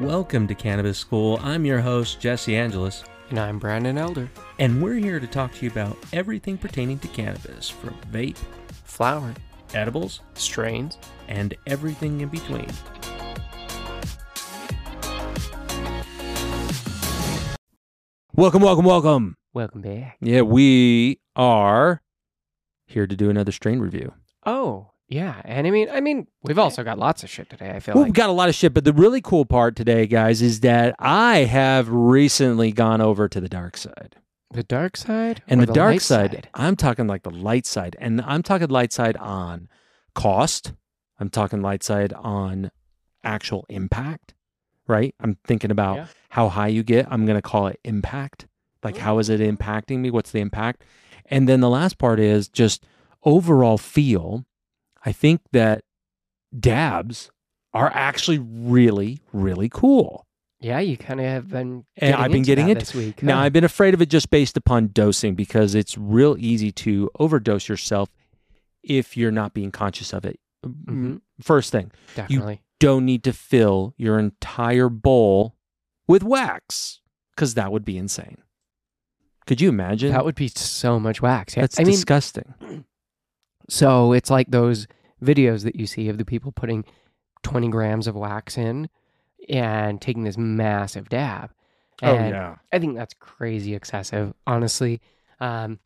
Welcome to Cannabis School. I'm your host, Jesse Angelus, And I'm Brandon Elder. and we're here to talk to you about everything pertaining to cannabis from vape, Flower, edibles, strains. and everything in between. Welcome, welcome, welcome. Welcome back. Yeah, we are here to do another strain review. Oh, yeah. And I mean, I mean, we've also got lots of shit today. I feel Well, like. we've got a lot of shit, but the really cool part today, guys, is that I have recently gone over to the dark side. the dark side And or the, dark light side, I'm talking like the light side. And I'm talking light side on cost. I'm talking light side on actual impact, right? I'm thinking about Yeah. how high you get. I'm going to call it impact. Like, how mm. is it impacting me? What's the impact? And then the last part is just overall feel. I think that dabs are actually really, really cool. Yeah, you kind of have been. And I've been getting it- this week. Now, huh? I've been afraid of it just based upon dosing because it's real easy to overdose yourself if you're not being conscious of it. Mhm. First thing, definitely. don't need to fill your entire bowl with wax because that would be insane. Could you imagine? That would be so much wax. Yeah. That's I mean, disgusting. so it's like those videos that you see of the people putting 20 grams of wax in and taking this massive dab. oh, yeah. I think that's crazy excessive, honestly. Um,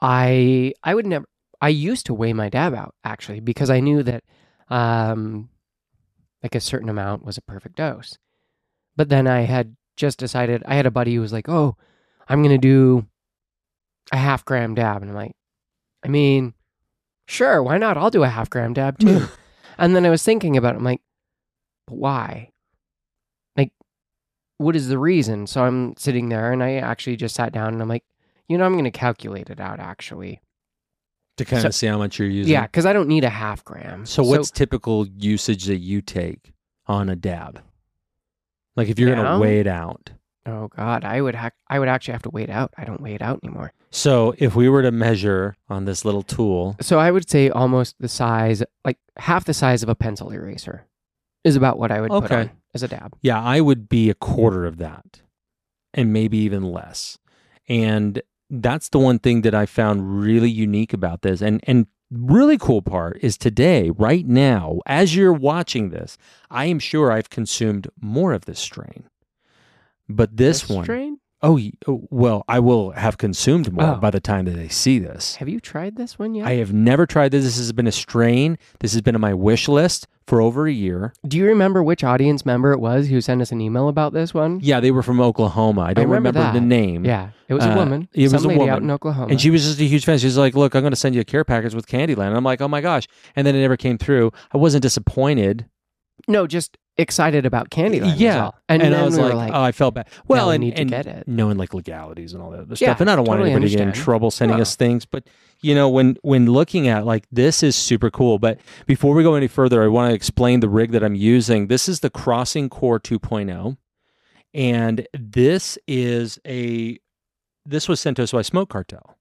I I would never. I used to weigh my dab out actually because I knew that, um, like a certain amount was a perfect dose. But then I had just decided. I had a buddy who was like, "Oh, I'm gonna do a half gram dab," and I'm like, "I mean, sure, why not? I'll do a half gram dab too." and then I was thinking about it. I'm like, why? Like, what is the reason? So I'm sitting there and I actually just sat down and I'm like, you know, I'm going to calculate it out actually. To kind So- of see how much you're using. Yeah, because I don't need a half gram. So, what's typical usage that you take on a dab? Like if you're going to weigh it out. oh god, I would ha- I would actually have to weigh it out. I don't weigh it out anymore. So if we were to measure on this little tool, So I would say almost the size, like half the size of a pencil eraser, is about what I would put Okay. on as a dab. yeah, I would be a quarter of that and maybe even less. And that's the one thing that I found really unique about this. And and really cool part is today, right now, as you're watching this, I am sure I've consumed more of this strain. But this, one, strain. Oh oh, well, I will have consumed more Oh. by the time that they see this. Have you tried this one yet? I have never tried this. This has been a strain. This has been on my wish list for over a year. Do you remember which audience member it was who sent us an email about this one? Yeah, they were from Oklahoma. I don't remember remember, the name. Yeah, it was a Uh, woman. it was a lady out in Oklahoma. And she was just a huge fan. She's like, "Look, I'm going to send you a care package with Candyland." And I'm like, "Oh my gosh!" And then it never came through. I wasn't disappointed. no, just excited about Candyland. yeah, all. and, and, then I was we like, like, "Oh, I felt bad." Well, we and, need to and get it. knowing like legalities and all that other Yeah, stuff, and I don't want totally anybody to get in trouble sending No. us things. But you know, when when looking at like this is super cool. But before we go any further, I want to explain the rig that I'm using. This is the Crossing Core 2.0, and this is a this was sent to us by Smoke Cartel,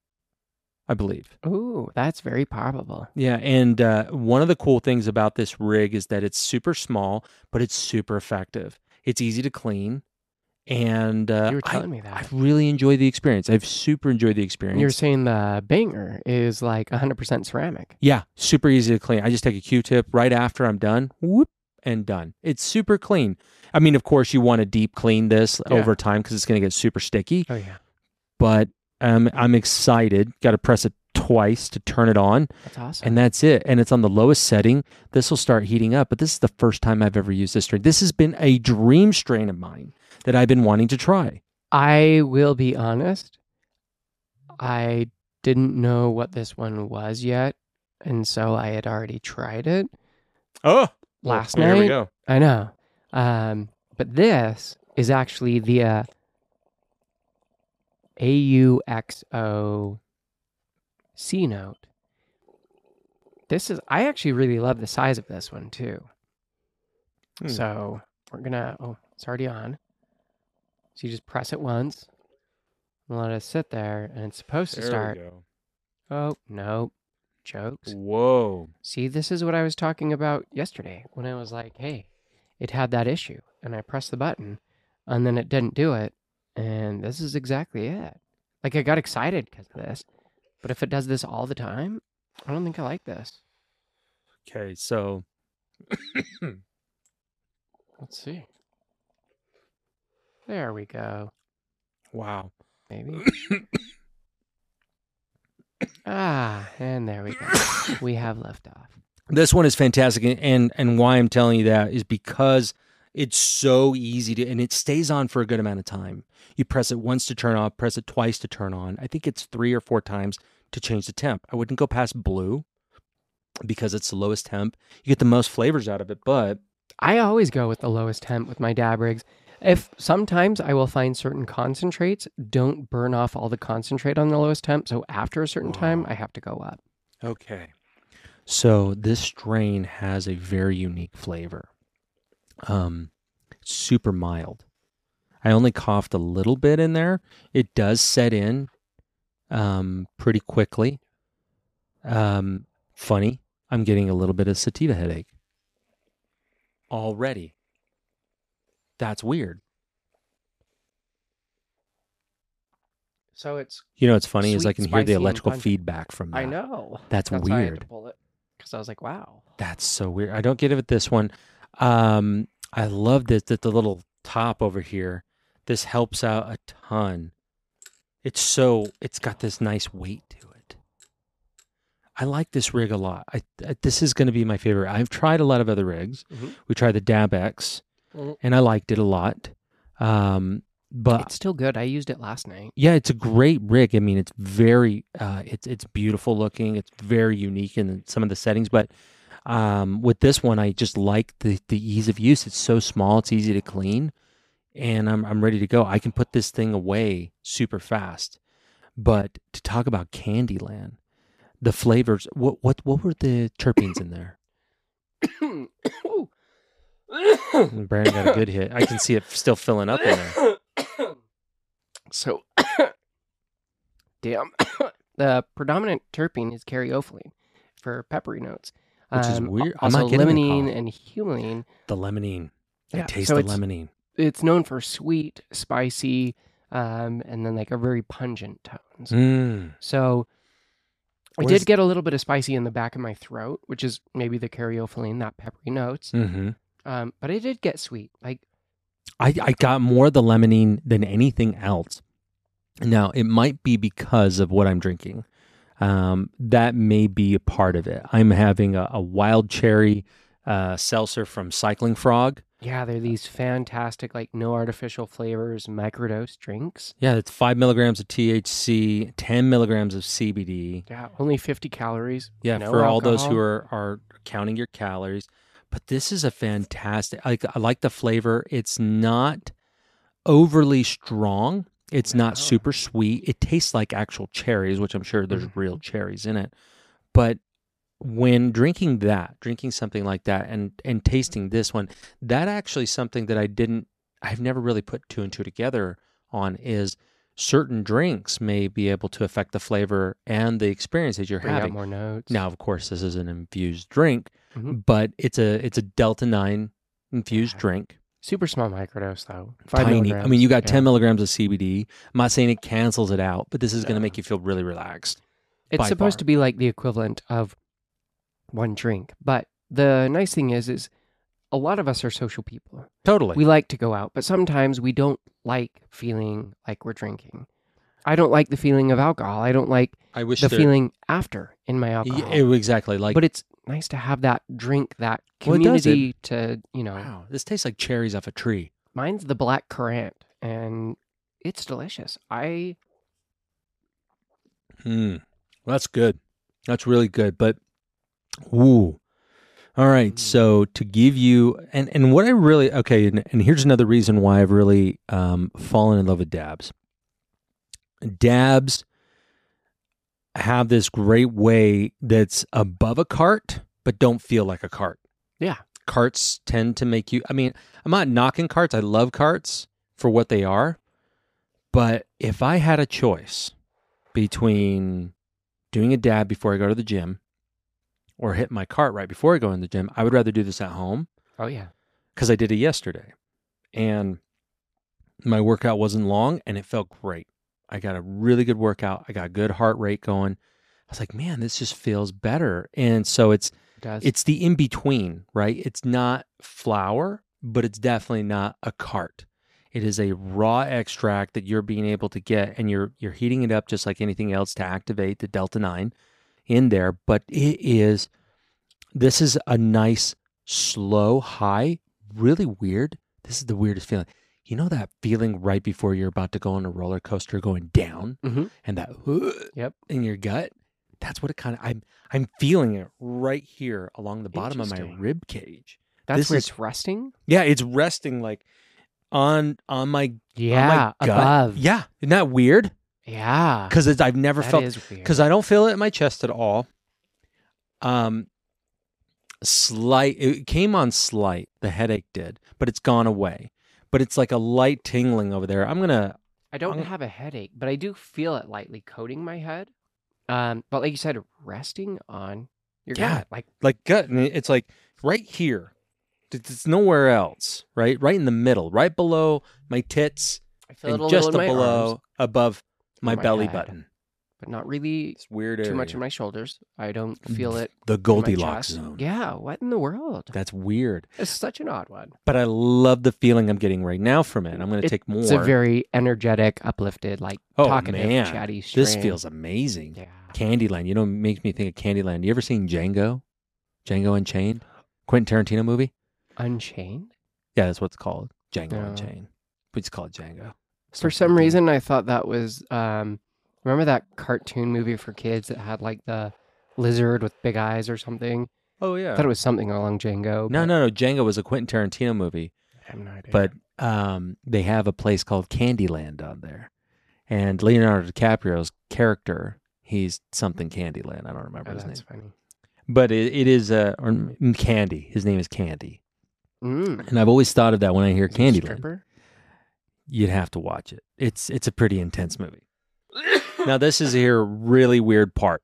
I believe. Ooh, that's very probable. Yeah, and uh, one of the cool things about this rig is that it's super small, but it's super effective. It's easy to clean, and uh, You were I- telling me that. I really enjoy the experience. I've super enjoyed the experience. You're saying the banger is like 100% ceramic. yeah, super easy to clean. I just take a Q-tip right after I'm done, whoop, and done. It's super clean. I mean, of course, you want to deep clean this Yeah. over time because it's going to get super sticky. Oh yeah, But um, I'm excited. Got to press it twice to turn it on. that's awesome. and that's it. And it's on the lowest setting. This will start heating up. But this is the first time I've ever used this strain. This has been a dream strain of mine that I've been wanting to try. I will be honest. I didn't know what this one was yet, and so I had already tried it Oh, last here night. we go. I know. Um, but this is actually the uh, AUXO Cenote. This is, I actually really love the size of this one too. Hmm. So we're gonna, oh, it's already on. So you just press it once and let it sit there, and it's supposed to start. Oh, no. Jokes. Whoa. See, this is what I was talking about yesterday when I was like, hey, it had that issue. and I pressed the button, and then it didn't do it. And this is exactly it. Like I got excited because of this, but if it does this all the time, I don't think I like this. Okay, so Let's see. There we go. wow. Maybe. ah, and there we go. we have left off. This one is fantastic, and and why I'm telling you that is because it's so easy to, and it stays on for a good amount of time. You press it once to turn off, press it twice to turn on. I think it's three or four times to change the temp. I wouldn't go past blue because it's the lowest temp. You get the most flavors out of it, but I always go with the lowest temp with my dab rigs. If sometimes I will find certain concentrates don't burn off all the concentrate on the lowest temp, so after a certain time I have to go up. Okay. So this strain has a very unique flavor. Um, super mild. I only coughed a little bit in there. It does set in um, pretty quickly. Um, funny, I'm getting a little bit of sativa headache already. That's weird. So it's You know what's funny is I can hear the electrical feedback from that. I know. That's, That's why I had weird. because I was like, wow. That's so weird. I don't get it with this one. Um, I love this that the little top over here. This helps out a ton. It's so it's got this nice weight to it. I like this rig a lot. I, I this is going to be my favorite. I've tried a lot of other rigs. Mhm. We tried the Dab X, Mhm. and I liked it a lot. Um, but It's still good. I used it last night. yeah, it's a great rig. I mean, it's very, uh, it's it's beautiful looking. It's very unique in some of the settings. But um, with this one, I just like the the ease of use. It's so small. It's easy to clean, and I'm I'm ready to go. I can put this thing away super fast. But to talk about Candyland, the flavors. What what what were the terpenes in there? Brandon got a good hit. I can see it still filling up in there. so, damn. the predominant terpene is caryophyllene for peppery notes, Which is Um, weird. I'm Also, not getting a limonene cough. and humulene. The limonene. Yeah, I taste so the it's- limonene. It's known for sweet, spicy, um, and then like a very pungent tones. Mm. So I Where's- did get a little bit of spicy in the back of my throat, which is maybe the caryophyllene, that peppery notes. Mm-hmm. Um, but I did get sweet. Like I, I got more of the limonene than anything else. Now, it might be because of what I'm drinking. Um, that may be a part of it. I'm having a, a wild cherry uh, seltzer from Cycling Frog. yeah, they're these fantastic, like no artificial flavors, microdose drinks. Yeah, it's five milligrams of THC, 10 milligrams of CBD. Yeah, only fifty calories. Yeah, no for all those who are, are counting your calories. But this is a fantastic. I, I like the flavor. It's not overly strong. It's not No. super sweet. It tastes like actual cherries, which I'm sure there's Mm-hmm. real cherries in it. But when drinking that, drinking something like that, and and tasting this one, that actually something that I didn't. I've never really put two and two together on is certain drinks may be able to affect the flavor and the experience that you're Bring having. more notes. Now, of course, this is an infused drink, Mhm. but it's a it's a Delta Nine infused Yeah. drink. Super small microdose though. Five Tiny. I mean, you got Yeah. 10 milligrams of CBD. I'm not saying it cancels it out, but this is going to make you feel really relaxed. It's supposed far. to be like the equivalent of one drink. But the nice thing is, is a lot of us are social people. Totally. We like to go out, but sometimes we don't like feeling like we're drinking. I don't like the feeling of alcohol. I don't like I wish the there- feeling after in my alcohol. Yeah, exactly. Like, but it's nice to have that drink, that Well, it does. community to, you know, wow, this tastes like cherries off a tree. mine's the black currant and it's delicious. I Hmm. Well, that's good. That's really good. But, ooh. All right. Mm. So to give you, and, and what I really, okay, and, and here's another reason why I've really um, fallen in love with dabs. Dabs have this great way that's above a cart, but don't feel like a cart. yeah, Carts tend to make you, I mean, I'm not knocking carts. I love carts for what they are. But if I had a choice between doing a dab before I go to the gym or hit my cart right before I go in the gym, I would rather do this at home oh yeah, because I did it yesterday. and my workout wasn't long and it felt great. I got a really good workout. I got good heart rate going. I was like, man, this just feels better. And so it's It it's the in between, right? It's not flour, but it's definitely not a cart. It is a raw extract that you're being able to get and you're you're heating it up just like anything else to activate the delta 9 in there, but it is this is a nice slow high, really weird. This is the weirdest feeling. You know that feeling right before you're about to go on a roller coaster going down Mhm. and that Yep. in your gut? That's what it kind of I'm I'm feeling it right here along the bottom of my rib cage. That's this where is- it's resting. Yeah, it's resting like on on my Yeah, gut. above. Yeah, isn't that weird? Yeah, Because I've never that felt because I don't feel it in my chest at all. Um, slight. It came on slight. The headache did, but it's gone away. But it's like a light tingling over there. I'm gonna. I don't I'm- have a headache, but I do feel it lightly coating my head. Um, but like you said, resting on your Yeah. gut, like like gut and it's like right here it's nowhere else right right in the middle right below my tits I feel it a and just below arms, above my, my belly head. button but not really it's weird too much in my shoulders. I don't feel it. the goldilocks zone Yeah, what in the world? that's weird It's such an odd one. but i love the feeling i'm getting right now from it i'm going to take more It's a very energetic, uplifted, like Oh, talkative, man. chatty. this feels amazing yeah. candyland you know it makes me think of candyland you ever seen django django unchained quentin tarantino movie Unchained. yeah that's what it's called django No. unchained we just call it django For some reason, I thought that was. Um, remember that cartoon movie for kids that had like the lizard with big eyes or something? oh yeah I thought it was something along No, Django. but no, no. Django was a Quentin Tarantino movie, I have no idea. but um, they have a place called Candyland on there, and Leonardo DiCaprio's character, he's something Candyland. I don't remember oh, his that's name, funny. but it, it is uh, or mm, Candy. His name is Candy, Mm. and I've always thought of that when I hear Candyland. You'd have to watch it. It's it's a pretty intense movie. Now this is here a really weird part.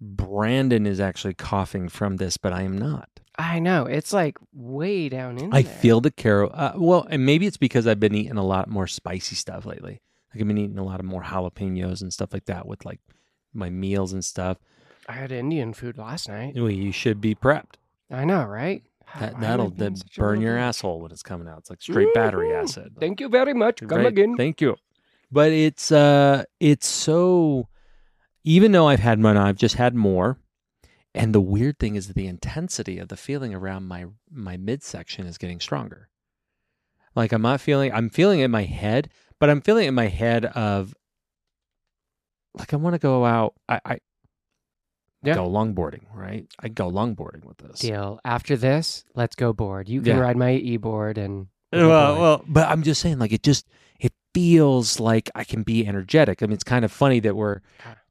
Brandon is actually coughing from this, but I am not. I know it's like way down in I there. feel the caro. Uh, well, and maybe it's because I've been eating a lot more spicy stuff lately. Like I've been eating a lot of more jalapenos and stuff like that with like my meals and stuff. I had Indian food last night. Well, you should be prepped. I know, right? That Why am I that'll that burn your asshole when it's coming out. It's like straight battery Mhm. acid. Thank you very much. Come Right. again. Thank you. But it's uh it's so even though I've had one, I've just had more. And the weird thing is the intensity of the feeling around my my midsection is getting stronger. Like I'm not feeling I'm feeling it in my head, but I'm feeling it in my head of like I want to go out. I, I Yeah. go longboarding, right? I go longboarding with this. Deal. After this, let's go board. You can Yeah. ride my e-board and Well, well, but I'm just saying, like, it just it feels like I can be energetic. I mean, it's kind of funny that we're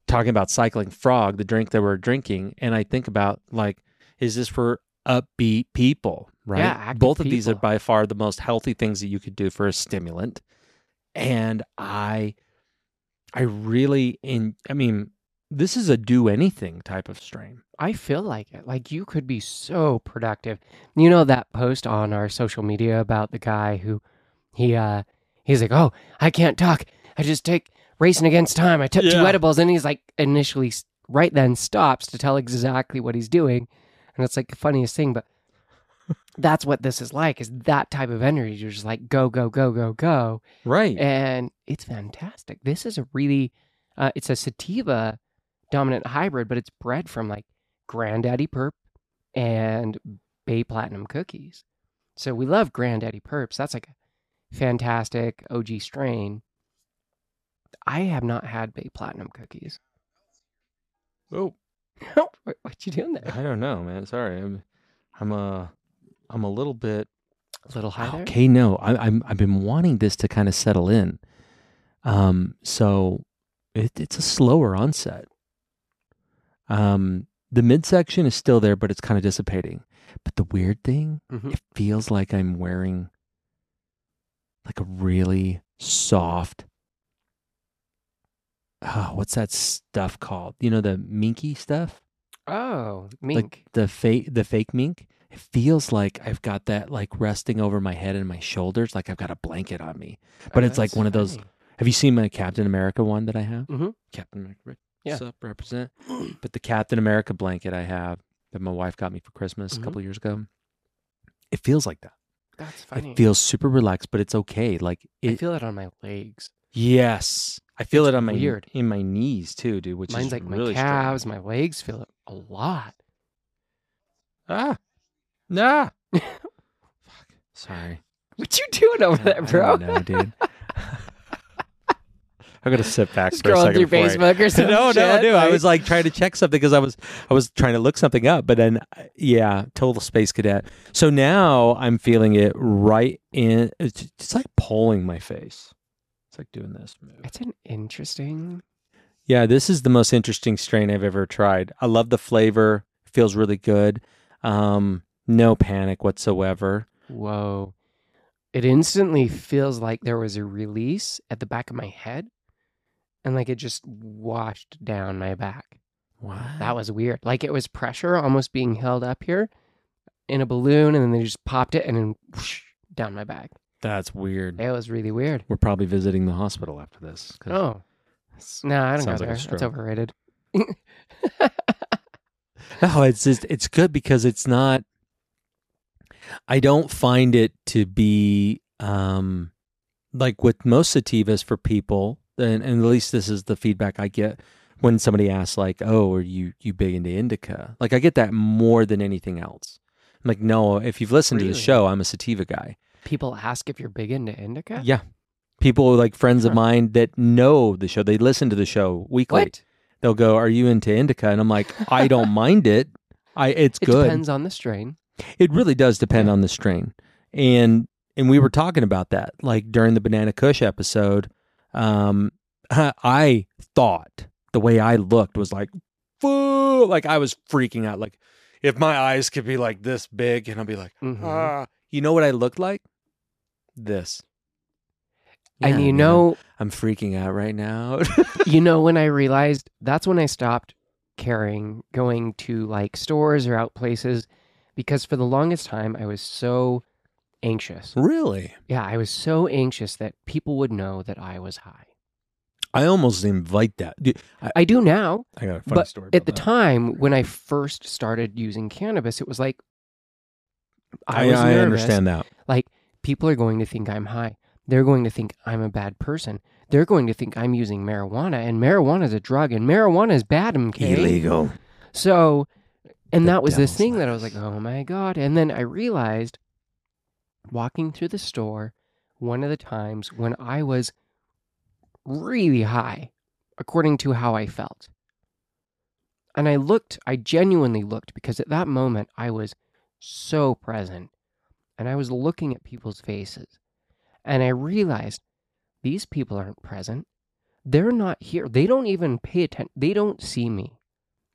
talking about cycling frog, the drink that we're drinking, and I think about like, is this for upbeat people? Right. Yeah, Both of these are by far the most healthy things that you could do for a stimulant, and I, I really in. I mean, this is a do anything type of strain. I feel like it. Like you could be so productive. You know that post on our social media about the guy who he uh he's like, "Oh, I can't talk. I just take racing against time. I took two edibles." And he's like initially right then stops to tell exactly what he's doing. And it's like the funniest thing, but that's what this is like is that type of energy. You're just like go go go go go. Right. and it's fantastic. This is a really, uh, it's a sativa dominant hybrid, but it's bred from like Granddaddy Perp and Bay Platinum cookies. So we love Granddaddy Perps. That's like a fantastic OG strain. I have not had Bay Platinum cookies. oh. what, what you doing there? I don't know, man. Sorry, I'm, I'm a, I'm a little bit. A little high there? Okay, no, I, I'm. I've been wanting this to kind of settle in. Um, so it, it's a slower onset. Um, the midsection is still there, but it's kind of dissipating. But the weird thing, Mhm. it feels like I'm wearing like a really soft. Oh, what's that stuff called? You know the minky stuff Oh, mink. like the fake the fake mink it feels like I've got that like resting over my head and my shoulders, like I've got a blanket on me. But Oh, it's like one of those. funny. Have you seen my Captain America one that I have? Mhm. Captain America, Yeah. what's up, represent. but the Captain America blanket I have that my wife got me for Christmas Mhm. a couple years ago, it feels like that. That's funny. It feels super relaxed, but it's okay. Like I it. feel it on my legs. yes, I feel It's it on my weird. in my knees too, dude. Which Mine's is like really my calves, my legs feel it a lot. Ah, nah. Fuck. Sorry. What you doing over there, bro? don't dude. I'm gonna sit back for a Scrolling second. through before I- Facebook or something. no, no, no. I was like trying to check something because I was I was trying to look something up, but then uh, yeah, total space cadet. So now I'm feeling it right in. It's, it's like pulling my face. It's like doing this. move. It's an interesting. Yeah, this is the most interesting strain I've ever tried. I love the flavor. Feels really good. Um, no panic whatsoever. Whoa. It instantly feels like there was a release at the back of my head and like it just washed down my back. Wow. That was weird. Like it was pressure almost being held up here in a balloon and then they just popped it and then whoosh, down my back. That's weird. It was really weird. We're probably visiting the hospital after this. 'cause Oh. No, I don't go Sounds like a there. That's overrated. No, it's just it's good because it's not. I don't find it to be um like with most sativas for people, and, and at least this is the feedback I get when somebody asks like, "Oh, are you you big into indica?" Like I get that more than anything else. I'm like, no, if you've listened to the show, I'm a sativa guy. People ask if you're big into indica. Yeah. People like friends of mine that know the show, they listen to the show weekly. What? They'll go, "Are you into indica?" And I'm like, "I don't mind it. I it's It good." depends on the strain. It really does depend Yeah. on the strain. And and we were talking about that like during the Banana Kush episode. Um I thought the way I looked was like Foo! like I was freaking out like if my eyes could be like this big and I'll be like, Mhm. "Ah, you know what I looked like? This." and Yeah, you man, know, I'm freaking out right now. you know when I realized that's when I stopped caring going to like stores or out places because for the longest time I was so anxious. really? Yeah, I was so anxious that people would know that I was high. I almost invite that. I, I do now, I got a funny but story. at the that. time when I first started using cannabis, it was like I I, was I nervous. understand that. Like people are going to think I'm high. They're going to think I'm a bad person. They're going to think I'm using marijuana, and marijuana is a drug, and marijuana is bad. MK. Illegal. So, and The that was this thing that I was like, oh my God. And then I realized walking through the store, one of the times when I was really high, according to how I felt. And I looked, I genuinely looked because at that moment I was so present and I was looking at people's faces. And I realized these people aren't present. They're not here. They don't even pay attention. They don't see me.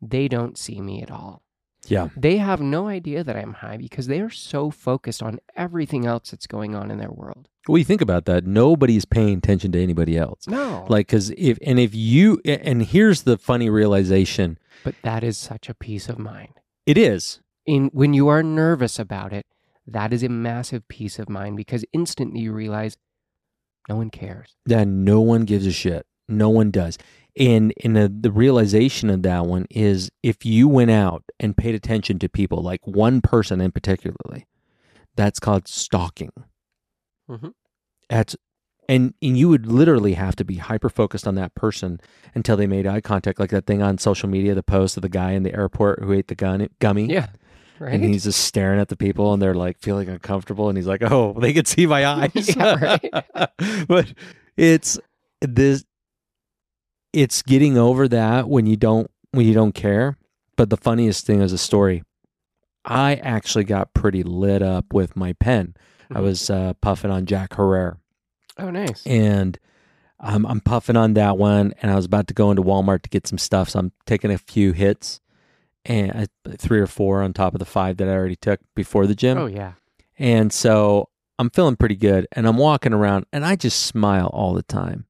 They don't see me at all. Yeah. They have no idea that I'm high because they are so focused on everything else that's going on in their world. Well, you think about that. Nobody's paying attention to anybody else. No. Like, because if, and if you, and here's the funny realization but that is such a peace of mind. it is. In when you are nervous about it, that is a massive peace of mind because instantly you realize no one cares. that no one gives a shit. No one does. And and the, the realization of that one is if you went out and paid attention to people, like one person in particularly, that's called stalking. Mhm. That's and and you would literally have to be hyper focused on that person until they made eye contact, like that thing on social media, the post of the guy in the airport who ate the gun gummy. Yeah. Right? And he's just staring at the people and they're like feeling uncomfortable. And he's like, oh, they could see my eyes. Yeah, but it's this, it's getting over that when you don't, when you don't care. But the funniest thing is a story. I actually got pretty lit up with my pen. I Mhm. was uh, puffing on Jack Herer oh, nice. and I'm, I'm puffing on that one and I was about to go into Walmart to get some stuff. So I'm taking a few hits and I, three or four on top of the five that I already took before the gym. Oh, yeah. And so I'm feeling pretty good and I'm walking around and I just smile all the time.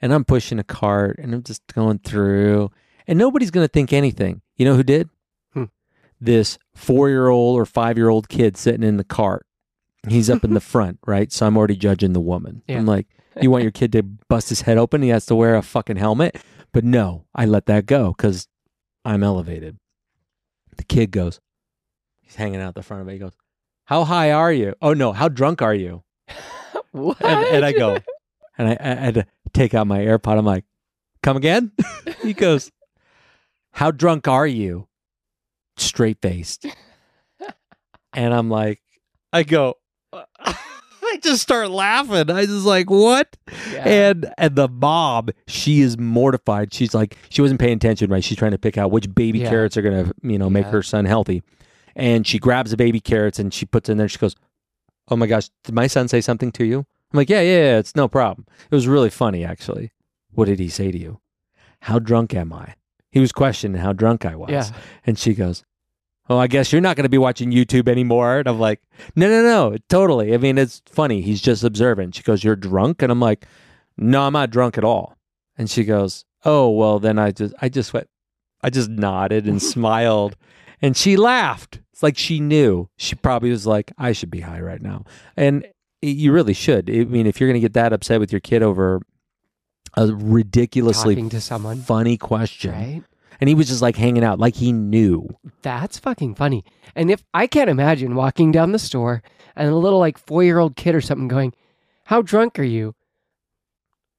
And I'm pushing a cart and I'm just going through and nobody's going to think anything. You know who did? Hmm. this four year old or five year old kid sitting in the cart. He's up in the front, right? So I'm already judging the woman. Yeah. I'm like, you want your kid to bust his head open? He has to wear a fucking helmet. But no, I let that go because I'm elevated. The kid goes, he's hanging out the front of it. He goes, How high are you? Oh no, how drunk are you? what? And, and I go, and I, I had to take out my AirPod. I'm like, Come again? he goes, How drunk are you? Straight faced. and I'm like, I go, I just start laughing. I just like, what? Yeah. And and the mom, she is mortified. She's like, she wasn't paying attention, right? She's trying to pick out which baby Yeah. carrots are gonna, you know, make Yeah. her son healthy. And she grabs the baby carrots and she puts it in there. She goes, "Oh my gosh, did my son say something to you?" I'm like, "Yeah, yeah, yeah. It's no problem." It was really funny, actually. What did he say to you? How drunk am I? He was questioning how drunk I was. yeah. And she goes, Oh, I guess you're not going to be watching YouTube anymore. And I'm like, No, no, no, totally. I mean, it's funny. He's just observant. She goes, You're drunk? And I'm like, No, I'm not drunk at all. And she goes, Oh, well, then I just, I just went, I just nodded and smiled. And she laughed. It's like she knew. She probably was like, I should be high right now. And you really should. I mean, if you're going to get that upset with your kid over a ridiculously Talking to someone, funny question, right? and he was just like hanging out, like he knew. That's fucking funny. And if I can't imagine walking down the store and a little like four year old kid or something going, How drunk are you?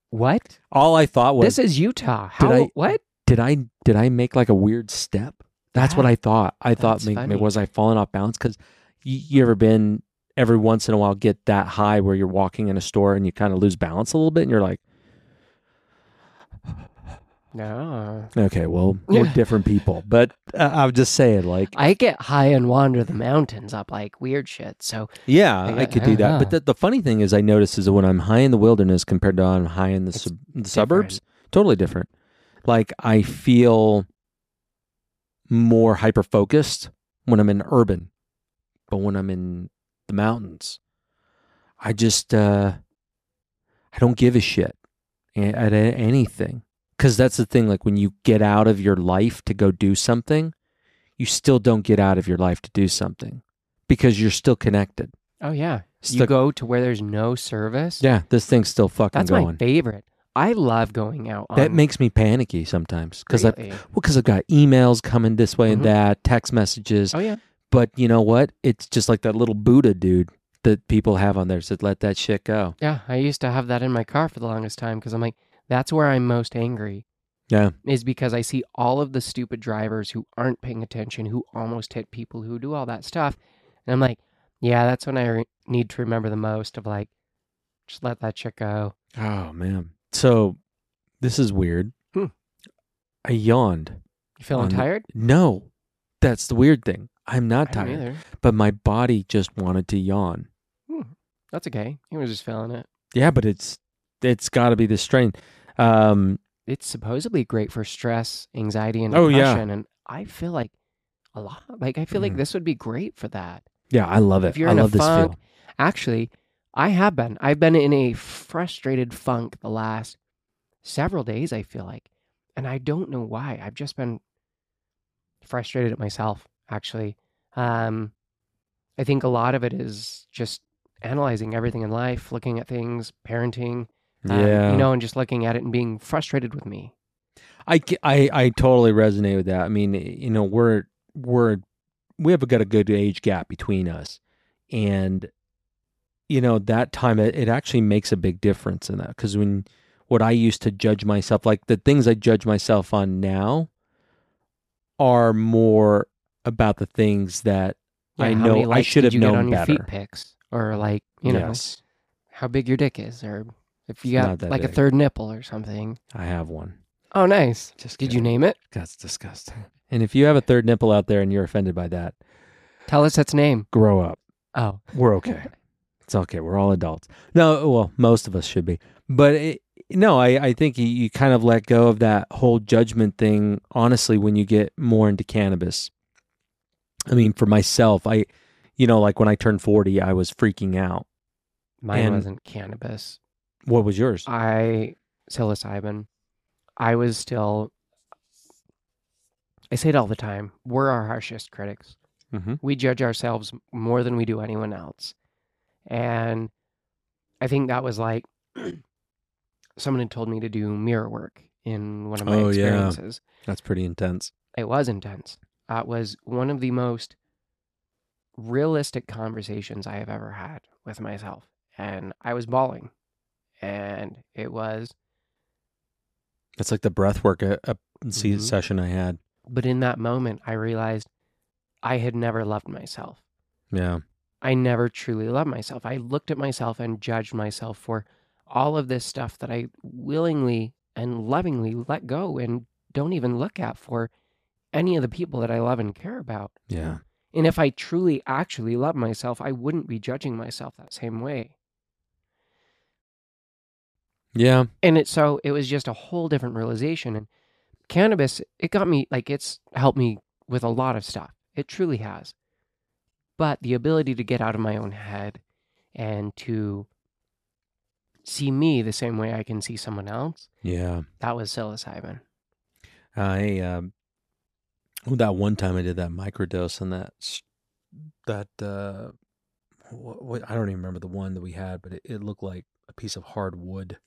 What? All I thought was, this is Utah. How I- what? did I did I make like a weird step? That's what I thought. I thought, maybe, was I falling off balance? Because you, you ever been every once in a while get that high where you're walking in a store and you kind of lose balance a little bit, and you're like, No. okay, well, we're different people. But uh, I'm just saying, like, I get high and wander the mountains up like weird shit. So yeah, I I, could I do that. know. But the, the funny thing is, I notice is that when I'm high in the wilderness compared to when I'm high in the, sub, the suburbs, totally different. Like I feel more hyper focused when I'm in urban, but when I'm in the mountains, I just uh, I don't give a shit at anything. Because that's the thing. Like when you get out of your life to go do something, you still don't get out of your life to do something because you're still connected. Oh yeah. Still- you go to where there's no service. Yeah, this thing's still fucking That's my going. favorite. I love going out. that makes me panicky sometimes because I Well, because I've got emails coming this way Mhm. and that, text messages. Oh yeah. But you know what? It's just like that little Buddha dude that people have on there. Said, let that shit go. Yeah. I used to have that in my car for the longest time because I'm like, that's where I'm most angry. Yeah. Is because I see all of the stupid drivers who aren't paying attention, who almost hit people, who do all that stuff, and I'm like, yeah, that's when I re- need to remember the most of like, just let that shit go. Oh man. So this is weird. Hmm. I yawned. You feeling On the- tired? No, that's the weird thing. I'm not I don't tired, either. but my body just wanted to yawn. That's okay. He was just feeling it. Yeah, but it's it's got to be the strain. Um, It's supposedly great for stress, anxiety, and Oh, yeah. depression. And I feel like a lot. Like I feel like Mhm. this would be great for that. yeah, I love it. If you're I in a love this funk, feel. Actually, I have been. I've been in a frustrated funk the last several days, I feel like. And I don't know why. I've just been frustrated at myself, actually. Um, I think a lot of it is just analyzing everything in life, looking at things, parenting, um, Yeah, you know, and just looking at it and being frustrated with me. I, I, I totally resonate with that. I mean, you know, we're we're we have got a good age gap between us, and you know that time it, it actually makes a big difference in that because when what I used to judge myself like the things I judge myself on now are more about the things that I know many I should have you known your feet better. pics, or like you know yes, how big your dick is, or if you got like a third nipple or something. I have one. Oh, nice. Just Did you name it? That's disgusting. And if you have a third nipple out there and you're offended by that, Tell us its name. grow up. Oh, We're okay. it's okay. We're all adults. No, well, most of us should be. But it, no, I, I think you, you kind of let go of that whole judgment thing, honestly, when you get more into cannabis. I mean, for myself, I, you know, like when I turned 40, I was freaking out. mine And- wasn't cannabis. What was yours? I psilocybin. I was still I say it all the time. We're our harshest critics. Mm-hmm. We judge ourselves more than we do anyone else. And I think that was like someone had told me to do mirror work in one of my Oh, yeah. experiences. That's pretty intense. It was intense. Uh, it was one of the most realistic conversations I have ever had with myself. And I was bawling. And it was, That's like the breath work a, a se- Mhm. session I had. but in that moment, I realized I had never loved myself. Yeah. I never truly loved myself. I looked at myself and judged myself for all of this stuff that I willingly and lovingly let go and don't even look at for any of the people that I love and care about. Yeah. And if I truly actually love myself, I wouldn't be judging myself that same way. Yeah. And it so it was just a whole different realization and cannabis it got me like it's helped me with a lot of stuff. It truly has. But the ability to get out of my own head and to see me the same way I can see someone else, Yeah. that was psilocybin. I um, well, that one time I did that microdose and that that uh, what, what I don't even remember the one that we had, but it, it looked like a piece of hard wood,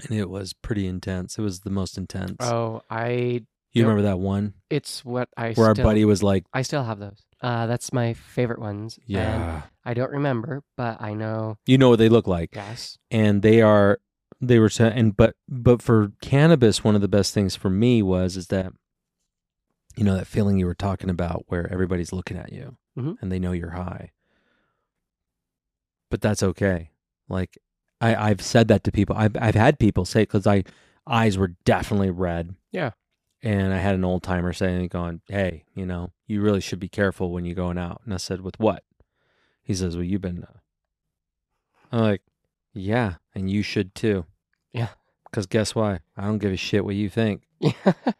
and it was pretty intense. It was the most intense. Oh, I you remember that one it's what I where our buddy was like, I still have those. Uh, that's my favorite ones. And "Yeah, I don't remember, but I know. you know what they look like," Yes. and they are they were and but but for cannabis, one of the best things for me was is that you know that feeling you were talking about where everybody's looking at you Mhm. and they know you're high. But that's okay. Like I I've said that to people. I've I've had people say because I eyes were definitely red. Yeah. And I had an old timer saying, going, Hey, you know, you really should be careful when you're going out. And I said, With what? He says, Well, you've been. Uh... I'm like, Yeah, and you should too. Yeah. Because guess why? I don't give a shit what you think. Yeah.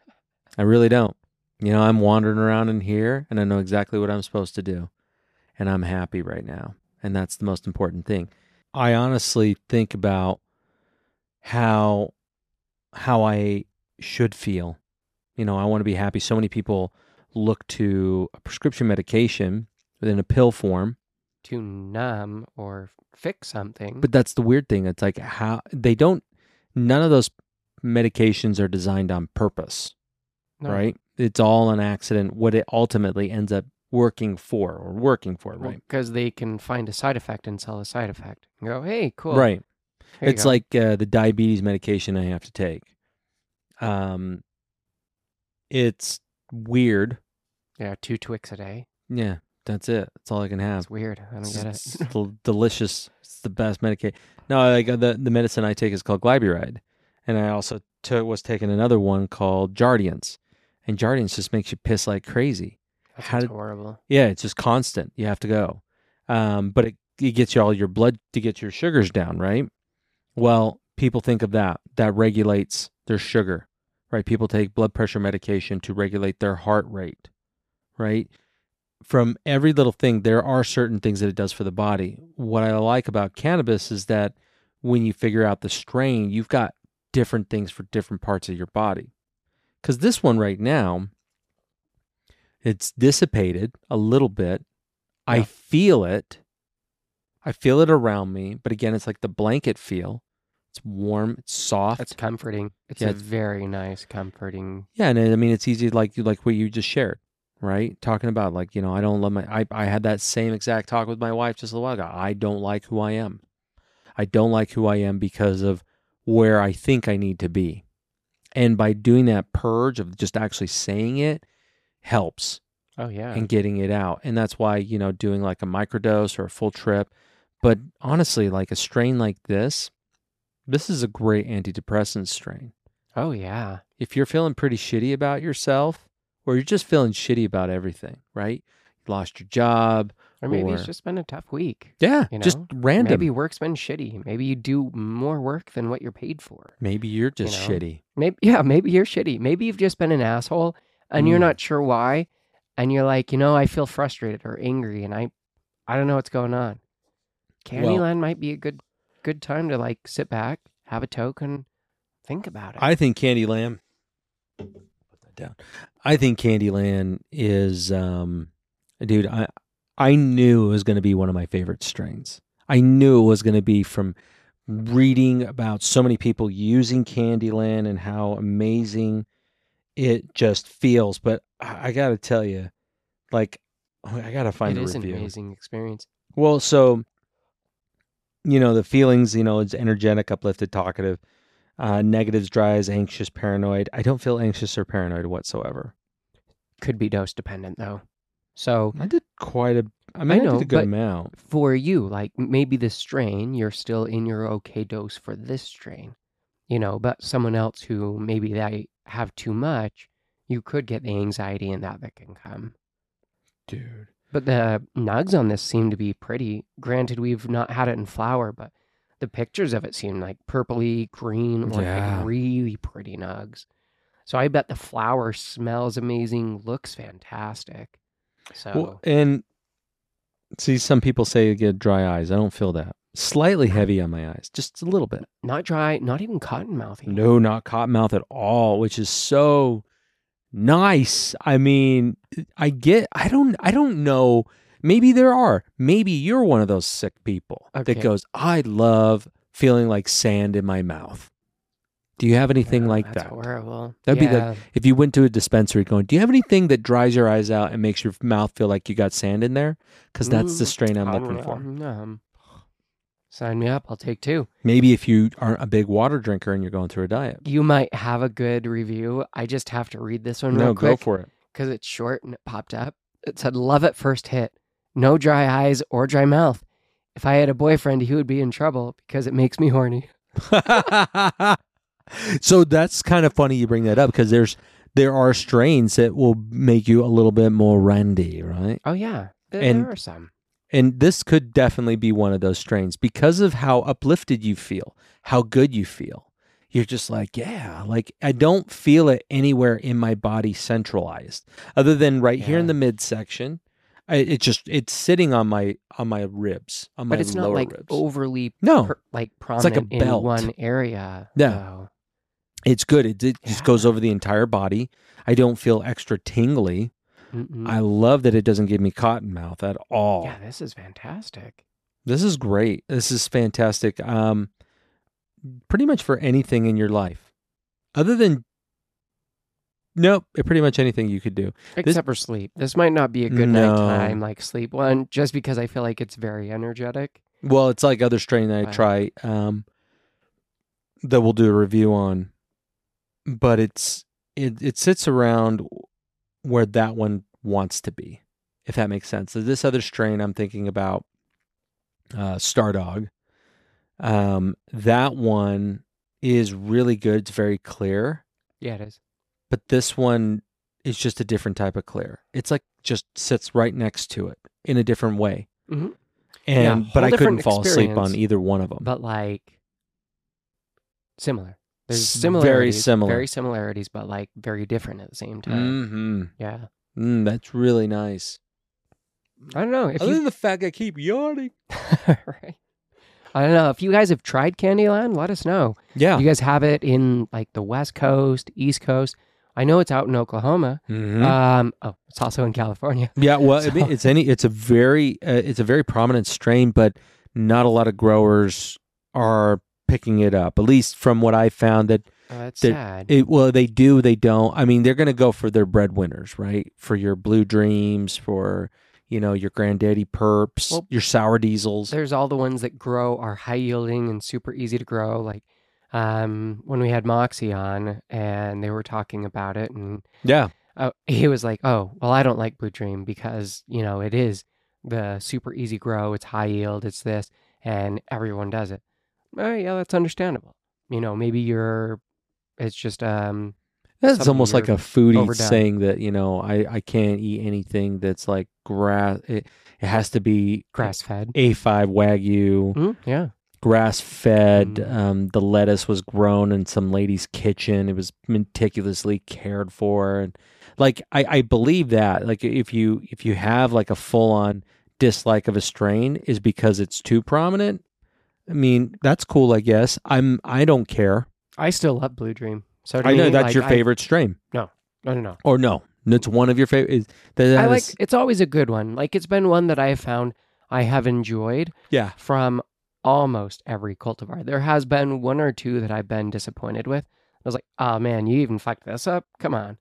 I really don't. You know, I'm wandering around in here and I know exactly what I'm supposed to do. And I'm happy right now. And that's the most important thing. I honestly think about how how I should feel. You know, I want to be happy. So many people look to a prescription medication within a pill form, to numb or fix something. but that's the weird thing. It's like how they don't none of those medications are designed on purpose. No. right? It's all an accident. What it ultimately ends up working for or working for, right? Because they can find a side effect and sell a side effect. And go, hey, cool. Right. Here It's like uh, the diabetes medication I have to take. Um, it's weird. yeah, two Twix a day. Yeah, that's it. That's all I can have. It's weird. I don't It's, get it's it. del- delicious. It's the best medication. No, like the the medicine I take is called Glyburide, and I also took was taking another one called Jardiance, and Jardiance just makes you piss like crazy. That how did- horrible. Yeah, it's just constant. You have to go. Um, but it, it gets you all your blood to get your sugars down, right? Well, people think of that. That regulates their sugar, right? People take blood pressure medication to regulate their heart rate, right? From every little thing, there are certain things that it does for the body. What I like about cannabis is that when you figure out the strain, you've got different things for different parts of your body. Because this one right now, it's dissipated a little bit. I feel it. I feel it around me, but again, it's like the blanket feel. It's warm, it's soft. It's comforting. It's Yeah, a it's- very nice, comforting. yeah, and I mean, it's easy like you like what you just shared, right? Talking about like you know, I don't love my. I I had that same exact talk with my wife just a while ago. I don't like who I am. I don't like who I am because of where I think I need to be, and by doing that purge of just actually saying it helps. Oh, yeah. and getting it out. And that's why, you know, doing like a microdose or a full trip. But honestly, like a strain like this, this is a great antidepressant strain. oh, yeah. If you're feeling pretty shitty about yourself, or you're just feeling shitty about everything, right? You lost your job. Or maybe it's just been a tough week. Yeah. You just know, random. Maybe work's been shitty. Maybe you do more work than what you're paid for. Maybe you're just know? shitty. Maybe, yeah, maybe you're shitty. Maybe you've just been an asshole and you're Mm. not sure why. And you're like, you know, I feel frustrated or angry and I, I don't know what's going on. Candyland might be a good, good time to like sit back, have a toke and think about it. I think Candyland Put that that down. I think Candyland is, um, dude. I I knew it was going to be one of my favorite strains. I knew it was going to be from reading about so many people using Candyland and how amazing it just feels. But I, I got to tell you, like, I got to find It a is review. an amazing experience. Well, so you know the feelings. You know, it's energetic, uplifted, talkative. Uh, negatives, dry as anxious, paranoid. I don't feel anxious or paranoid whatsoever. Could be dose dependent though. So I did quite a. I mean, I, know, did a good but- amount. for you, like maybe this strain, you're still in your okay dose for this strain, you know, but someone else who maybe they have too much, you could get the anxiety and that that can come. Dude. But the nugs on this seem to be pretty. Granted, we've not had it in flower, but the pictures of it seem like purpley green or Yeah. like really pretty nugs. So I bet the flower smells amazing, looks fantastic. So Well, and see, some people say you get dry eyes. I don't feel that. Slightly heavy on my eyes, just a little bit. not dry, not even cotton mouthy. No, not cottonmouth at all, which is so nice. I mean, I get I don't I don't know. Maybe there are. Maybe you're one of those sick people Okay. that goes, "I love feeling like sand in my mouth." Do you have anything No, like that's that? horrible. That'd be Yeah. like if you went to a dispensary going, "Do you have anything that dries your eyes out and makes your mouth feel like you got sand in there?" Cuz that's the strain I'm looking for. Um, sign me up. I'll take two. Maybe if you aren't a big water drinker and you're going through a diet. You might have a good review. I just have to read this one No, real go quick for it. because it's short and it popped up. It said, "Love at first hit. No dry eyes or dry mouth. If I had a boyfriend, he would be in trouble because it makes me horny." so that's kind of funny you bring that up because there's there are strains that will make you a little bit more randy, right? Oh yeah, there, And- there are some. And this could definitely be one of those strains because of how uplifted you feel, how good you feel. You're just like, yeah, like I don't feel it anywhere in my body centralized, other than right here in the midsection. I, it just it's sitting on my on my ribs, on my But it's not like ribs. overly no, per- like like a prominent in belt. one area. Yeah. though. It's good. It, it just goes over the entire body. I don't feel extra tingly. Mm-mm. I love that it doesn't give me cotton mouth at all. yeah, this is fantastic. This is great. This is fantastic. Um, pretty much for anything in your life, other than nope, pretty much anything you could do. Except for sleep. This might not be a good No. nighttime like sleep one, just because I feel like it's very energetic. Well, it's like other strain that I try um, that we'll do a review on, but it's it it sits around where that one wants to be, if that makes sense. So this other strain I'm thinking about, uh, Stardawg, um, that one is really good. It's very clear, Yeah, it is. but this one is just a different type of clear. It's like just sits right next to it in a different way. Mhm. And Yeah, but I couldn't fall asleep on either one of them. But like similar. There's S- very similarities. similar. Very similarities, but like very different at the same time. Mm-hmm. Yeah. Mm, that's really nice. I don't know if Other you than the fact I keep yawning. right. I don't know if you guys have tried Candyland. Let us know. Yeah. You guys have it in like the West Coast, East Coast. I know it's out in Oklahoma. Mhm. Um, oh, it's also in California. yeah. Well, so- it's any. It's a very. Uh, it's a very prominent strain, but not a lot of growers are picking it up. At least from what I found, that Oh, that's They're- sad. it. Well, they do. They don't. I mean, they're going to go for their breadwinners, right? For your blue dreams, for you know your granddaddy perps, Well, your sour diesels. There's all the ones that grow are high yielding and super easy to grow. Like um, when we had Moxie on and they were talking about it, and Yeah. uh, he was like, "Oh, well, I don't like Blue Dream because you know it is the super easy grow. It's high yield. It's this, and everyone does it." Oh, yeah, that's understandable. You know, maybe you're. It's just um. That's almost like a foodie overdone. saying that you know I I can't eat anything that's like grass. It, it has to be grass fed. A5 wagyu, Mm, yeah. grass fed. Mm. Um, the lettuce was grown in some lady's kitchen. It was meticulously cared for, and like I, I believe that. Like if you if you have like a full on dislike of a strain is because it's too prominent. I mean that's cool. I guess I'm I don't care. I still love Blue Dream. So I know me, that's like, your I- favorite strain. No. No, no, no. Or no, it's one of your favorite. I like. It's always a good one. Like it's been one that I have found I have enjoyed yeah. from almost every cultivar. There has been one or two that I've been disappointed with. I was like, oh man, you even fucked this up. Come on.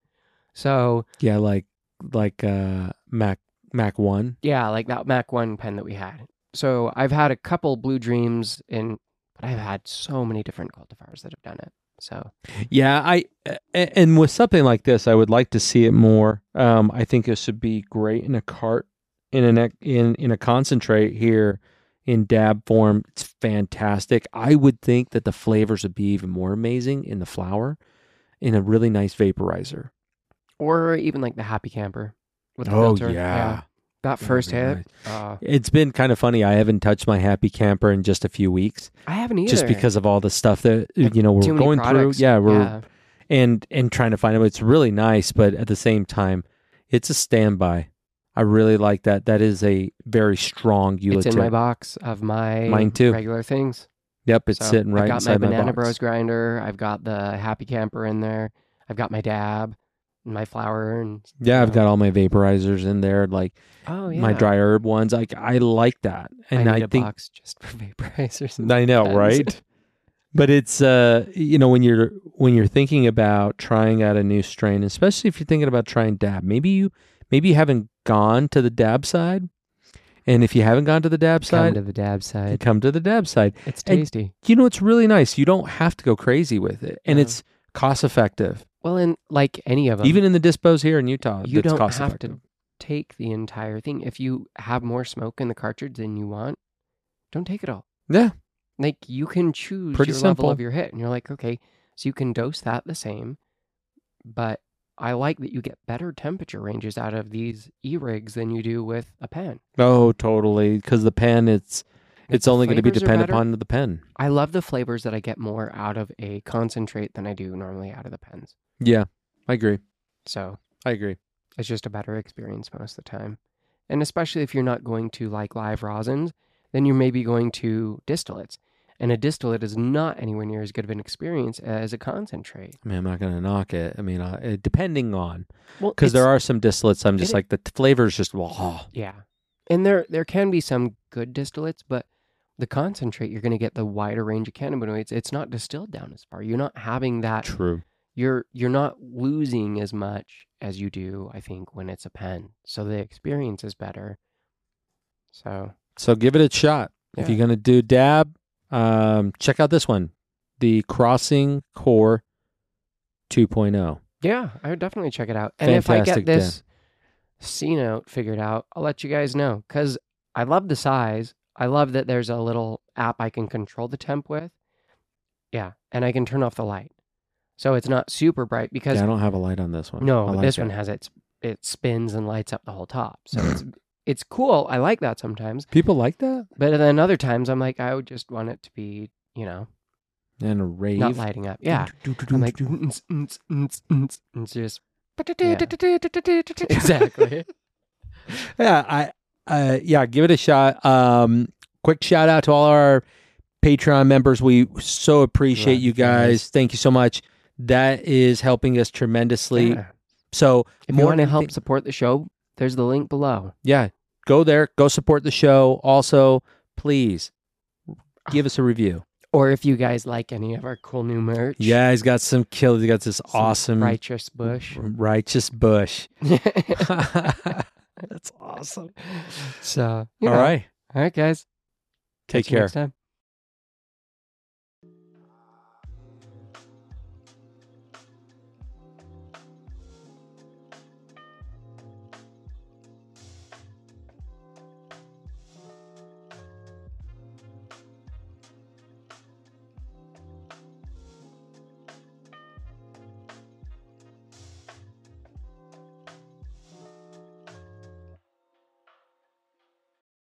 So Yeah, like like uh Mac Mac One. yeah, like that Mac One pen that we had. So I've had a couple Blue Dreams in, but I've had so many different cultivars that have done it. So Yeah, I and with something like this, I would like to see it more. Um, I think this would be great in a cart, in an in in a concentrate here in dab form. It's fantastic. I would think that the flavors would be even more amazing in the flower, in a really nice vaporizer. or even like the Happy Camper with the Oh filter. yeah. That first hit. nice. Uh, It's been kind of funny. I haven't touched my happy camper in just a few weeks, I haven't either. just because of all the stuff that you know we're going products. through. Yeah, we're yeah. and and trying to find it. It's really nice, but at the same time, it's a standby. I really like that. That is a very strong It's utility. in my box of my Mine too. regular things. Yep, it's So, sitting right there. I've got my my, Banana box. Bros grinder. I've got the Happy Camper in there. I've got my dab, my flour, and Yeah, I've know. got all my vaporizers in there, like oh yeah, my dry herb ones. Like I like that, and I I, need a think box just for vaporizers. and I know, pens. right? But it's uh, you know, when you're when you're thinking about trying out a new strain, especially if you're thinking about trying dab, maybe you maybe you haven't gone to the dab side, and if you haven't gone to the dab Come side, to the dab side. come to the dab side. It's and- tasty. You know, it's really nice. You don't have to go crazy with it, and it's cost effective. Well, and like any of them, Even in the dispos here in Utah, you it's don't have effective. to take the entire thing. If you have more smoke in the cartridge than you want, don't take it all. Yeah, Like you can choose Pretty your level of your hit, and you're like, okay, so you can dose that the same, but I like that you get better temperature ranges out of these e rigs than you do with a pen. oh, totally. Because the pen, it's it's only going to be dependent upon the pen. I love the flavors that I get more out of a concentrate than I do normally out of the pens. Yeah, I agree. So I agree. it's just a better experience most of the time. And especially if you're not going to like live rosins, then you're maybe going to distillates. And a distillate is not anywhere near as good of an experience as a concentrate. I mean, I'm not going to knock it. I mean, uh, depending on Well, because there are some distillates. I'm just it- like the flavors just oh, Yeah. And there there can be some good distillates, but the concentrate you're going to get the wider range of cannabinoids. It's not distilled down as far. You're not having that true. you're you're not losing as much as you do, I think, when it's a pen. So the experience is better. So So give it a shot. If you're going to do dab, um, check out this one, the Crossing Core oh. 2.0. yeah, I would definitely check it out. And if I get this Cenote figured out, I'll let you guys know because I love the size. I love that there's a little app I can control the temp with. Yeah, and I can turn off the light, so it's not super bright because Yeah, I don't have a light on this one. no, like this it. one has its it spins and lights up the whole top. So it's it's cool. I like that sometimes, People like that but then other times I'm like I would just want it to be you know and a rave. not lighting up. Yeah, I'm like it's just exactly. yeah, I, uh, yeah, give it a shot. Um, quick shout out to all our Patreon members. We so appreciate Love you you guys. Thank you so much. That is helping us tremendously. Yeah. So If you more want to help anything- support the show, there's the link below. yeah, go there, go support the show. Also, please give us a review. Or if you guys like any of our cool new merch, Yeah, he's got some kill. He's got this some awesome righteous bush. righteous bush. That's awesome. so, you All right, all right, guys. take care. next time.